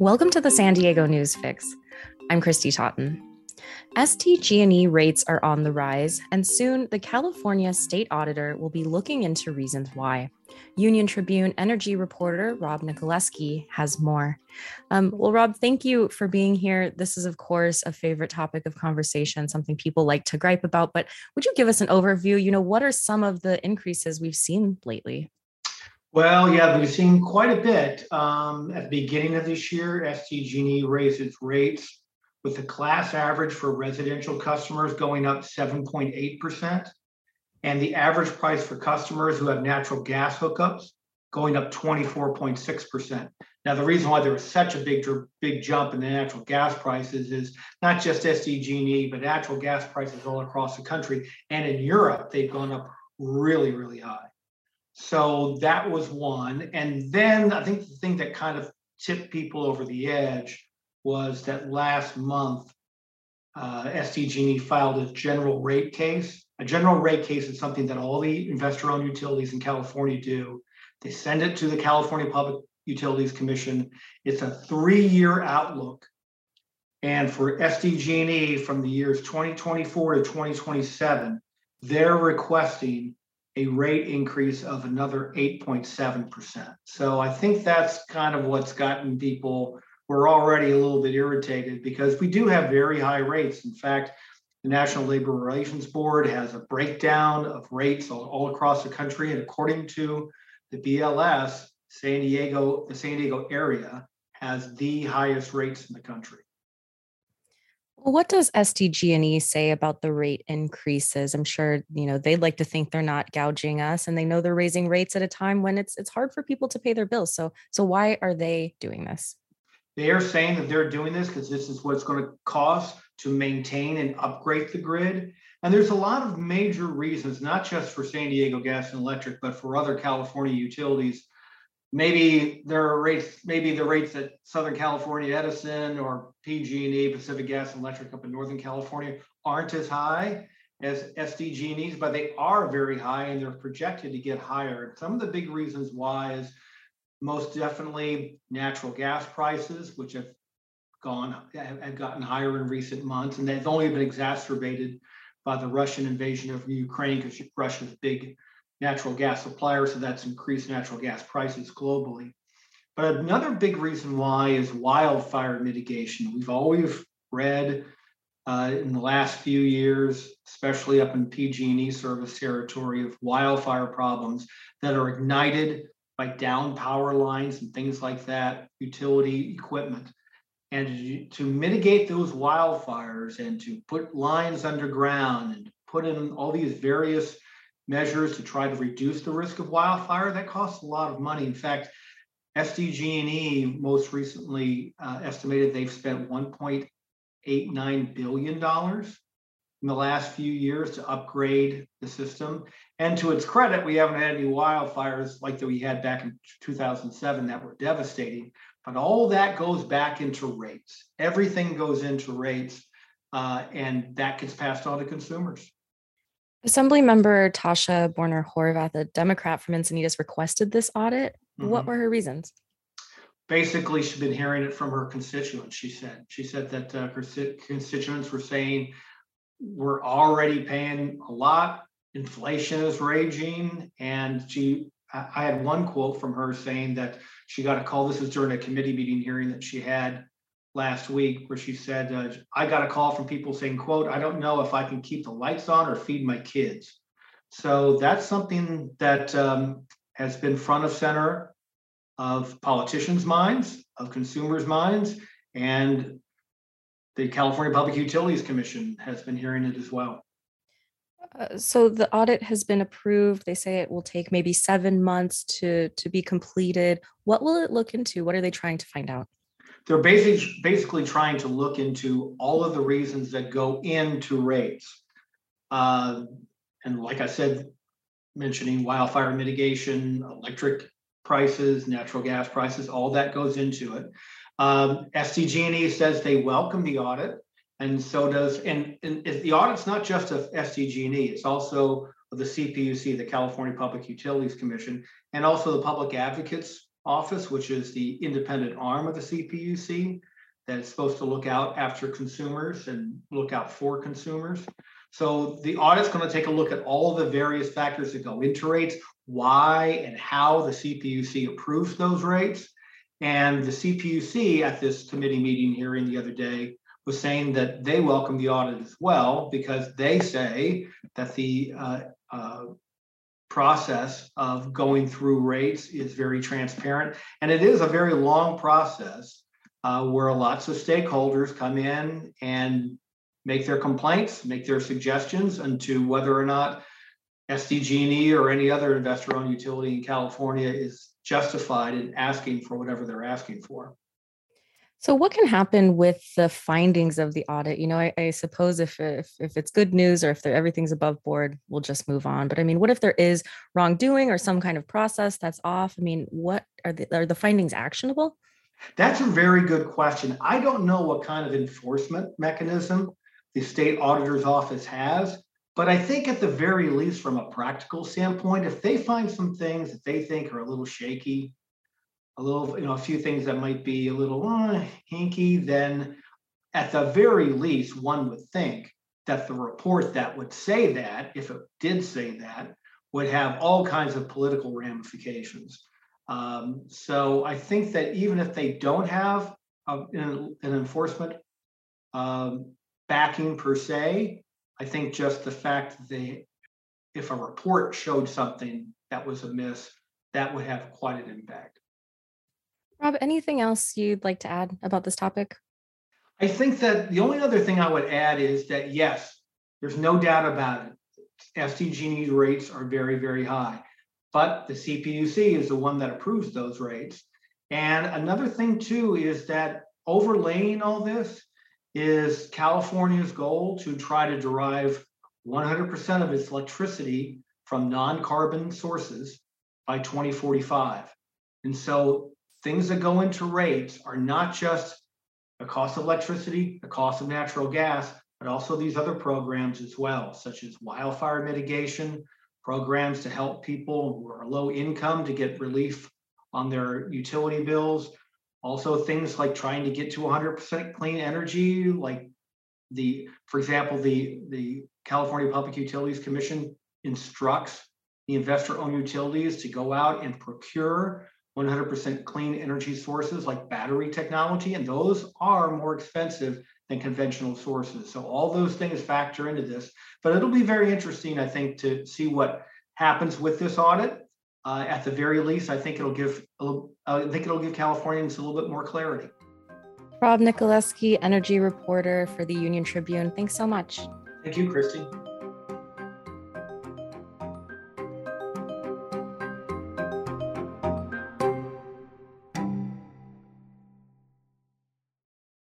Welcome to the San Diego News Fix. I'm Kristy Totten. SDG&E rates are on the rise, and soon the California state auditor will be looking into reasons why. Union Tribune energy reporter Rob Nikolewski has more. Um, well, Rob, thank you for being here. This is, of course, a favorite topic of conversation, something people like to gripe about. But would you give us an overview? You know, what are some of the increases we've seen lately? Well, yeah, we've seen quite a bit. Um, at the beginning of this year, SDG&E raised its rates with the class average for residential customers going up 7.8%, and the average price for customers who have natural gas hookups going up 24.6%. Now, the reason why there was such a big, big jump in the natural gas prices is not just SDG&E, but natural gas prices all across the country. And in Europe, they've gone up really, really high. So that was one. And then I think the thing that kind of tipped people over the edge was that last month, uh, SDG&E filed a general rate case. A general rate case is something that all the investor-owned utilities in California do. They send it to the California Public Utilities Commission. It's a three-year outlook. And for SDG&E from the years 2024 to 2027, they're requesting a rate increase of another 8.7%. So I think that's kind of what's gotten people, we're already a little bit irritated because we do have very high rates. In fact, the National Labor Relations Board has a breakdown of rates all, all across the country. And according to the BLS, San Diego, the San Diego area has the highest rates in the country. What does SDG&E say about the rate increases? I'm sure you know they'd like to think they're not gouging us, and they know they're raising rates at a time when it's it's hard for people to pay their bills. So so why are they doing this? They are saying that they're doing this because this is what it's going to cost to maintain and upgrade the grid. And there's a lot of major reasons, not just for San Diego Gas and Electric, but for other California utilities maybe there are rates, maybe the rates at Southern California Edison or PG&E, Pacific Gas and Electric up in Northern California aren't as high as SDG&E's, but they are very high and they're projected to get higher. Some of the big reasons why is most definitely natural gas prices, which have gone have gotten higher in recent months, and they've only been exacerbated by the Russian invasion of Ukraine because Russia's big natural gas suppliers, so that's increased natural gas prices globally. But another big reason why is wildfire mitigation. We've always read uh, in the last few years, especially up in PG&E service territory, of wildfire problems that are ignited by down power lines and things like that, utility equipment. And to mitigate those wildfires and to put lines underground and put in all these various measures to try to reduce the risk of wildfire, that costs a lot of money. In fact, SDG&E most recently uh, estimated they've spent 1.89 billion dollars in the last few years to upgrade the system. And to its credit, we haven't had any wildfires like that we had back in 2007 that were devastating. But all that goes back into rates. Everything goes into rates, uh, and that gets passed on to consumers. Assembly member Tasha Boerner Horvath, a Democrat from Encinitas, requested this audit. Mm-hmm. What were her reasons? Basically, she's been hearing it from her constituents. She said she said that uh, her constituents were saying we're already paying a lot. Inflation is raging, and she. I had one quote from her saying that she got a call. This was during a committee meeting hearing that she had last week where she said, uh, I got a call from people saying, quote, I don't know if I can keep the lights on or feed my kids. So that's something that um, has been front of center of politicians' minds, of consumers' minds, and the California Public Utilities Commission has been hearing it as well. Uh, so the audit has been approved. They say it will take maybe seven months to to be completed. What will it look into? What are they trying to find out? They're basically basically trying to look into all of the reasons that go into rates. Uh, and like I said, mentioning wildfire mitigation, electric prices, natural gas prices, all that goes into it. Um, SDG&E says they welcome the audit, and so does and, and the audit's not just of SDG&E; it's also of the CPUC, the California Public Utilities Commission, and also the Public Advocates office, which is the independent arm of the CPUC that is supposed to look out after consumers and look out for consumers. So the audit's going to take a look at all the various factors that go into rates, why and how the CPUC approves those rates. And the CPUC at this committee meeting hearing the other day was saying that they welcome the audit as well because they say that the uh, uh, process of going through rates is very transparent. And it is a very long process uh, where lots of stakeholders come in and make their complaints, make their suggestions into whether or not SDG&E or any other investor-owned utility in California is justified in asking for whatever they're asking for. So, what can happen with the findings of the audit? You know, I, I suppose if, if if it's good news or if everything's above board, we'll just move on. But I mean, what if there is wrongdoing or some kind of process that's off? I mean, what are the are the findings actionable? That's a very good question. I don't know what kind of enforcement mechanism the state auditor's office has, but I think at the very least, from a practical standpoint, if they find some things that they think are a little shaky, a little, you know, a few things that might be a little uh, hinky, then at the very least, one would think that the report that would say that, if it did say that, would have all kinds of political ramifications. Um, so I think that even if they don't have a, an, an, enforcement um, backing per se, I think just the fact that they, if a report showed something that was amiss, that would have quite an impact. Rob, anything else you'd like to add about this topic? I think that the only other thing I would add is that yes, there's no doubt about it. SDG&E rates are very, very high, but the CPUC is the one that approves those rates. And another thing too is that overlaying all this is California's goal to try to derive 100% of its electricity from non-carbon sources by 2045. And so things that go into rates are not just the cost of electricity, the cost of natural gas, but also these other programs as well, such as wildfire mitigation, programs to help people who are low income to get relief on their utility bills. Also, things like trying to get to 100% clean energy, like the, for example, the, the California Public Utilities Commission instructs the investor-owned utilities to go out and procure 100% clean energy sources like battery technology, and those are more expensive than conventional sources. So all those things factor into this, but it'll be very interesting, I think, to see what happens with this audit. Uh, at the very least, I think it'll give I think it'll give Californians a little bit more clarity. Rob Nikolewski, energy reporter for the Union Tribune. Thanks so much. Thank you, Kristy.